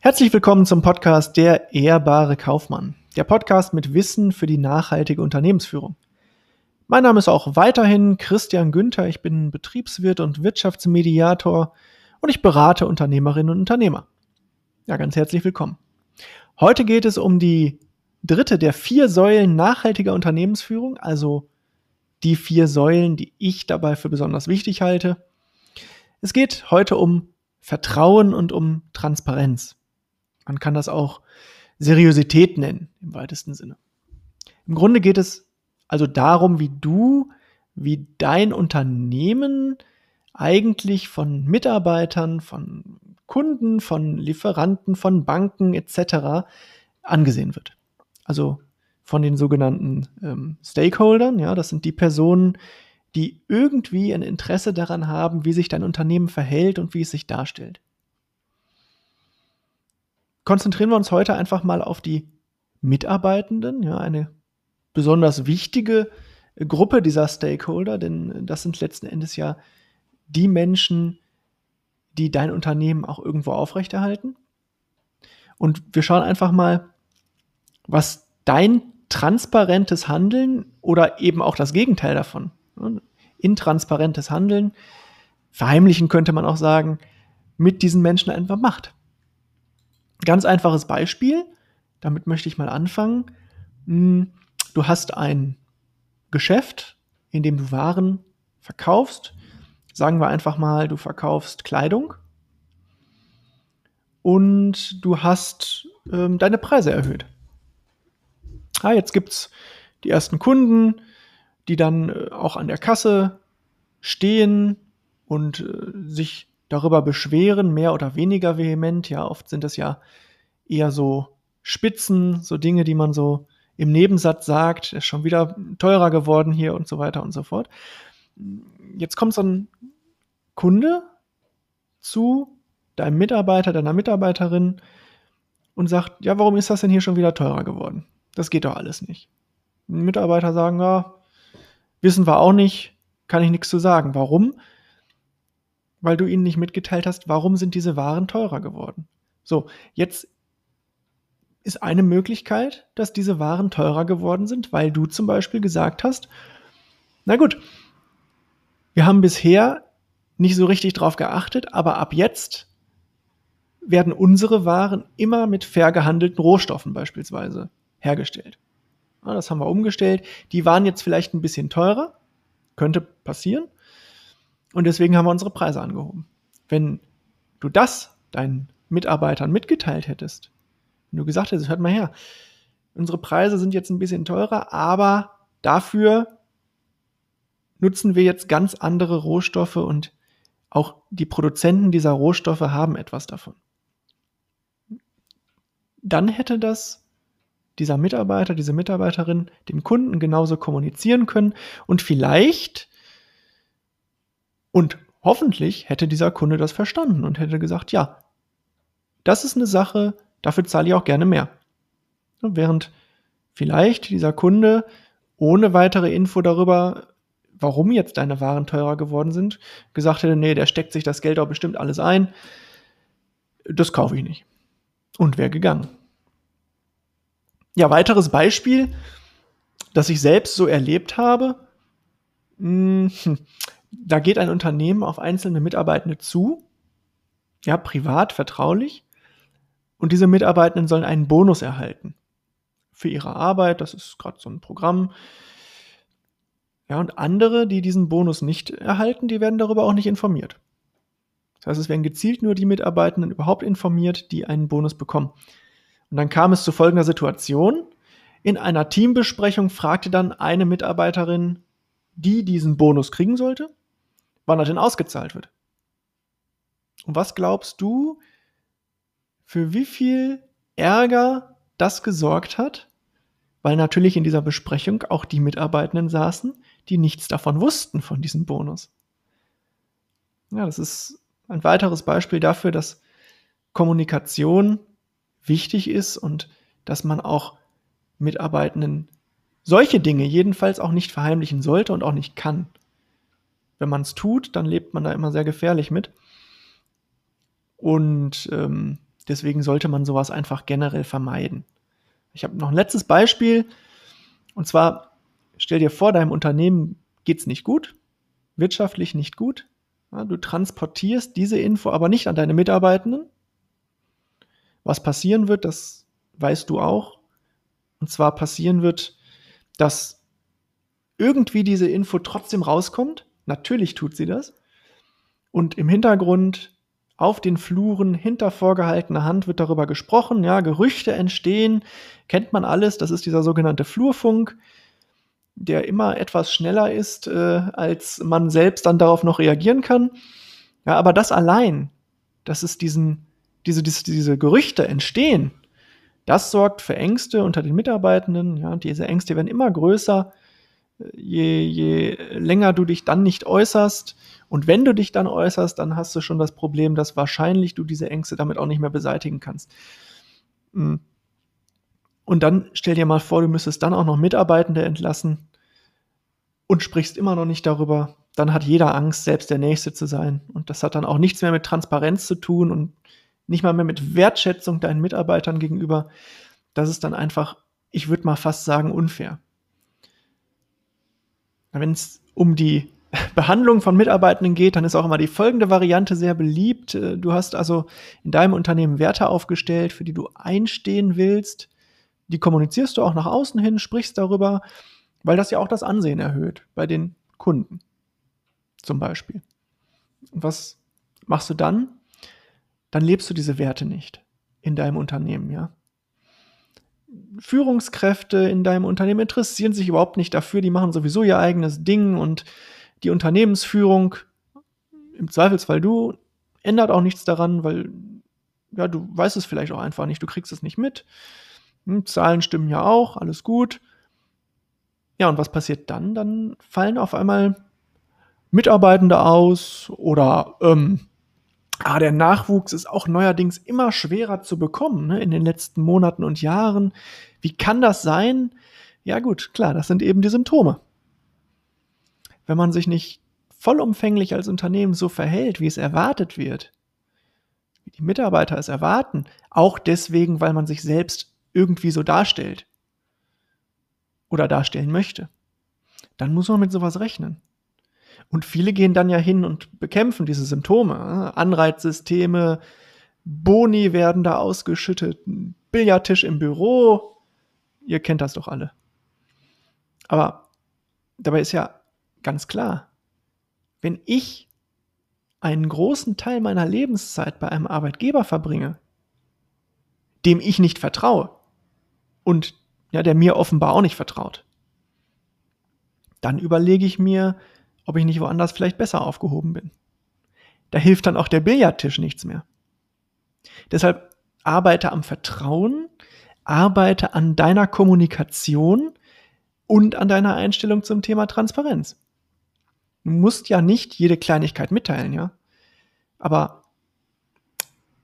Herzlich willkommen zum Podcast Der ehrbare Kaufmann. Der Podcast mit Wissen für die nachhaltige Unternehmensführung. Mein Name ist auch weiterhin Christian Günther. Ich bin Betriebswirt und Wirtschaftsmediator und ich berate Unternehmerinnen und Unternehmer. Ja, ganz herzlich willkommen. Heute geht es um die dritte der vier Säulen nachhaltiger Unternehmensführung, also die vier Säulen, die ich dabei für besonders wichtig halte. Es geht heute um Vertrauen und um Transparenz. Man kann das auch Seriosität nennen, im weitesten Sinne. Im Grunde geht es also darum, wie du, wie dein Unternehmen eigentlich von Mitarbeitern, von Kunden, von Lieferanten, von Banken etc. angesehen wird. Also von den sogenannten ähm, Stakeholdern, ja, das sind die Personen, die irgendwie ein Interesse daran haben, wie sich dein Unternehmen verhält und wie es sich darstellt. Konzentrieren wir uns heute einfach mal auf die Mitarbeitenden, ja, eine besonders wichtige Gruppe dieser Stakeholder, denn das sind letzten Endes ja die Menschen, die dein Unternehmen auch irgendwo aufrechterhalten. Und wir schauen einfach mal, was dein transparentes Handeln oder eben auch das Gegenteil davon, intransparentes Handeln, verheimlichen könnte man auch sagen, mit diesen Menschen einfach macht. Ganz einfaches Beispiel, damit möchte ich mal anfangen. Hm, du hast ein Geschäft, in dem du Waren verkaufst. Sagen wir einfach mal, du verkaufst Kleidung und du hast ähm, deine Preise erhöht. Ah, jetzt gibt es die ersten Kunden, die dann äh, auch an der Kasse stehen und äh, sich darüber beschweren, mehr oder weniger vehement. Ja, oft sind es ja eher so Spitzen, so Dinge, die man so im Nebensatz sagt, ist schon wieder teurer geworden hier und so weiter und so fort. Jetzt kommt so ein Kunde zu deinem Mitarbeiter, deiner Mitarbeiterin und sagt, ja, warum ist das denn hier schon wieder teurer geworden? Das geht doch alles nicht. Die Mitarbeiter sagen, ja, wissen wir auch nicht, kann ich nichts zu sagen. Warum? Weil du ihnen nicht mitgeteilt hast, warum sind diese Waren teurer geworden. So, jetzt ist eine Möglichkeit, dass diese Waren teurer geworden sind, weil du zum Beispiel gesagt hast, na gut, wir haben bisher nicht so richtig drauf geachtet, aber ab jetzt werden unsere Waren immer mit fair gehandelten Rohstoffen beispielsweise hergestellt. Ja, das haben wir umgestellt. Die waren jetzt vielleicht ein bisschen teurer, könnte passieren. Und deswegen haben wir unsere Preise angehoben. Wenn du das deinen Mitarbeitern mitgeteilt hättest, wenn du gesagt hättest, hört mal her, unsere Preise sind jetzt ein bisschen teurer, aber dafür nutzen wir jetzt ganz andere Rohstoffe und auch die Produzenten dieser Rohstoffe haben etwas davon. Dann hätte das dieser Mitarbeiter, diese Mitarbeiterin dem Kunden genauso kommunizieren können und vielleicht und hoffentlich hätte dieser Kunde das verstanden und hätte gesagt, ja, das ist eine Sache, dafür zahle ich auch gerne mehr. Während vielleicht dieser Kunde ohne weitere Info darüber, warum jetzt deine Waren teurer geworden sind, gesagt hätte, nee, der steckt sich das Geld auch bestimmt alles ein, das kaufe ich nicht. Und wäre gegangen. Ja, weiteres Beispiel, das ich selbst so erlebt habe. Hm, da geht ein Unternehmen auf einzelne Mitarbeitende zu, ja, privat, vertraulich, und diese Mitarbeitenden sollen einen Bonus erhalten für ihre Arbeit. Das ist gerade so ein Programm. Ja, und andere, die diesen Bonus nicht erhalten, die werden darüber auch nicht informiert. Das heißt, es werden gezielt nur die Mitarbeitenden überhaupt informiert, die einen Bonus bekommen. Und dann kam es zu folgender Situation. In einer Teambesprechung fragte dann eine Mitarbeiterin, die diesen Bonus kriegen sollte, wann er denn ausgezahlt wird. Und was glaubst du, für wie viel Ärger das gesorgt hat? Weil natürlich in dieser Besprechung auch die Mitarbeitenden saßen, die nichts davon wussten von diesem Bonus. Ja, das ist ein weiteres Beispiel dafür, dass Kommunikation wichtig ist und dass man auch Mitarbeitenden solche Dinge jedenfalls auch nicht verheimlichen sollte und auch nicht kann. Wenn man es tut, dann lebt man da immer sehr gefährlich mit. Und ähm, Deswegen sollte man sowas einfach generell vermeiden. Ich habe noch ein letztes Beispiel. Und zwar, stell dir vor, deinem Unternehmen geht es nicht gut, wirtschaftlich nicht gut. Ja, du transportierst diese Info aber nicht an deine Mitarbeitenden. Was passieren wird, das weißt du auch. Und zwar passieren wird, dass irgendwie diese Info trotzdem rauskommt. Natürlich tut sie das. Und im Hintergrund auf den Fluren hinter vorgehaltener Hand wird darüber gesprochen, ja, Gerüchte entstehen, kennt man alles, das ist dieser sogenannte Flurfunk, der immer etwas schneller ist, äh, als man selbst dann darauf noch reagieren kann. Ja, aber das allein, dass es diesen, diese, diese, diese Gerüchte entstehen, das sorgt für Ängste unter den Mitarbeitenden. Ja, diese Ängste werden immer größer, je, je länger du dich dann nicht äußerst. Und wenn du dich dann äußerst, dann hast du schon das Problem, dass wahrscheinlich du diese Ängste damit auch nicht mehr beseitigen kannst. Hm. Und dann stell dir mal vor, du müsstest dann auch noch Mitarbeitende entlassen und sprichst immer noch nicht darüber. Dann hat jeder Angst, selbst der Nächste zu sein. Und das hat dann auch nichts mehr mit Transparenz zu tun und nicht mal mehr mit Wertschätzung deinen Mitarbeitern gegenüber. Das ist dann einfach, ich würde mal fast sagen, unfair. Wenn es um die Behandlung von Mitarbeitenden geht, dann ist auch immer die folgende Variante sehr beliebt. Äh, du hast also in deinem Unternehmen Werte aufgestellt, für die du einstehen willst. Die kommunizierst du auch nach außen hin, sprichst darüber, weil das ja auch das Ansehen erhöht bei den Kunden. Zum Beispiel. Was machst du dann? Dann lebst du diese Werte nicht in deinem Unternehmen, ja. Führungskräfte in deinem Unternehmen interessieren sich überhaupt nicht dafür, die machen sowieso ihr eigenes Ding und die Unternehmensführung, im Zweifelsfall du, ändert auch nichts daran, weil ja, du weißt es vielleicht auch einfach nicht, du kriegst es nicht mit. Hm, Zahlen stimmen ja auch, alles gut. Ja, und was passiert dann? Dann fallen auf einmal Mitarbeitende aus oder ähm, Ah, der Nachwuchs ist auch neuerdings immer schwerer zu bekommen ne, in den letzten Monaten und Jahren. Wie kann das sein? Ja gut, klar, das sind eben die Symptome. Wenn man sich nicht vollumfänglich als Unternehmen so verhält, wie es erwartet wird, wie die Mitarbeiter es erwarten, auch deswegen, weil man sich selbst irgendwie so darstellt oder darstellen möchte, dann muss man mit sowas rechnen. Und viele gehen dann ja hin und bekämpfen diese Symptome. Anreizsysteme, Boni werden da ausgeschüttet, Billardtisch im Büro. Ihr kennt das doch alle. Aber dabei ist ja ganz klar, wenn ich einen großen Teil meiner Lebenszeit bei einem Arbeitgeber verbringe, dem ich nicht vertraue und ja, der mir offenbar auch nicht vertraut, dann überlege ich mir, ob ich nicht woanders vielleicht besser aufgehoben bin. Da hilft dann auch der Billardtisch nichts mehr. Deshalb arbeite am Vertrauen, arbeite an deiner Kommunikation und an deiner Einstellung zum Thema Transparenz. Du musst ja nicht jede Kleinigkeit mitteilen, ja. Aber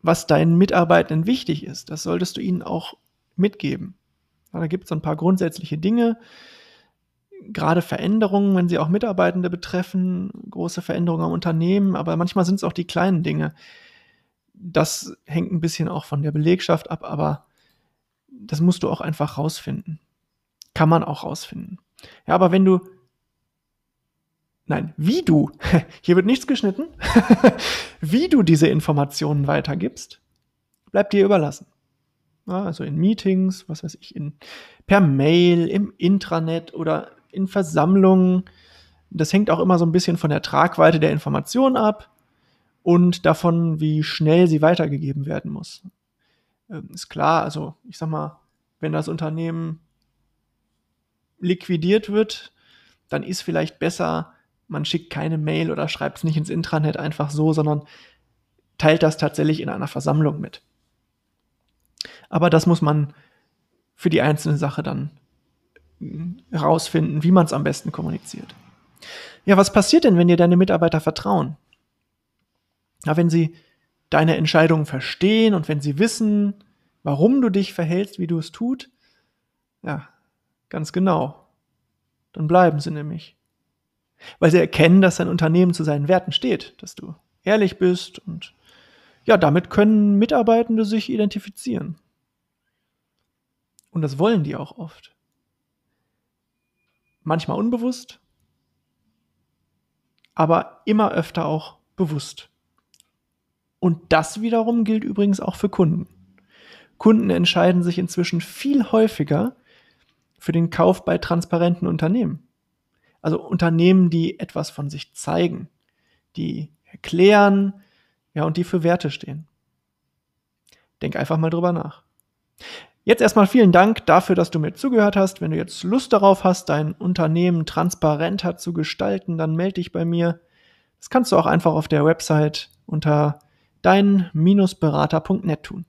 was deinen Mitarbeitenden wichtig ist, das solltest du ihnen auch mitgeben. Da gibt es ein paar grundsätzliche Dinge, gerade Veränderungen, wenn sie auch Mitarbeitende betreffen, große Veränderungen am Unternehmen, aber manchmal sind es auch die kleinen Dinge. Das hängt ein bisschen auch von der Belegschaft ab, aber das musst du auch einfach rausfinden. Kann man auch rausfinden. Ja, aber wenn du, nein, wie du, hier wird nichts geschnitten, wie du diese Informationen weitergibst, bleibt dir überlassen. Also in Meetings, was weiß ich, in, per Mail, im Intranet oder in Versammlungen. Das hängt auch immer so ein bisschen von der Tragweite der Information ab und davon, wie schnell sie weitergegeben werden muss. Ähm, ist klar, also ich sag mal, wenn das Unternehmen liquidiert wird, dann ist vielleicht besser, man schickt keine Mail oder schreibt es nicht ins Intranet einfach so, sondern teilt das tatsächlich in einer Versammlung mit. Aber das muss man für die einzelne Sache dann herausfinden, wie man es am besten kommuniziert. Ja, was passiert denn, wenn dir deine Mitarbeiter vertrauen? Ja, wenn sie deine Entscheidungen verstehen und wenn sie wissen, warum du dich verhältst, wie du es tut, ja, ganz genau. Dann bleiben sie nämlich. Weil sie erkennen, dass dein Unternehmen zu seinen Werten steht, dass du ehrlich bist und ja, damit können Mitarbeitende sich identifizieren. Und das wollen die auch oft. Manchmal unbewusst, aber immer öfter auch bewusst. Und das wiederum gilt übrigens auch für Kunden. Kunden entscheiden sich inzwischen viel häufiger für den Kauf bei transparenten Unternehmen. Also Unternehmen, die etwas von sich zeigen, die erklären, ja, und die für Werte stehen. Denk einfach mal drüber nach. Jetzt erstmal vielen Dank dafür, dass du mir zugehört hast. Wenn du jetzt Lust darauf hast, dein Unternehmen transparenter zu gestalten, dann melde dich bei mir. Das kannst du auch einfach auf der Website unter dein-berater.net tun.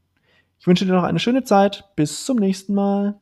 Ich wünsche dir noch eine schöne Zeit. Bis zum nächsten Mal.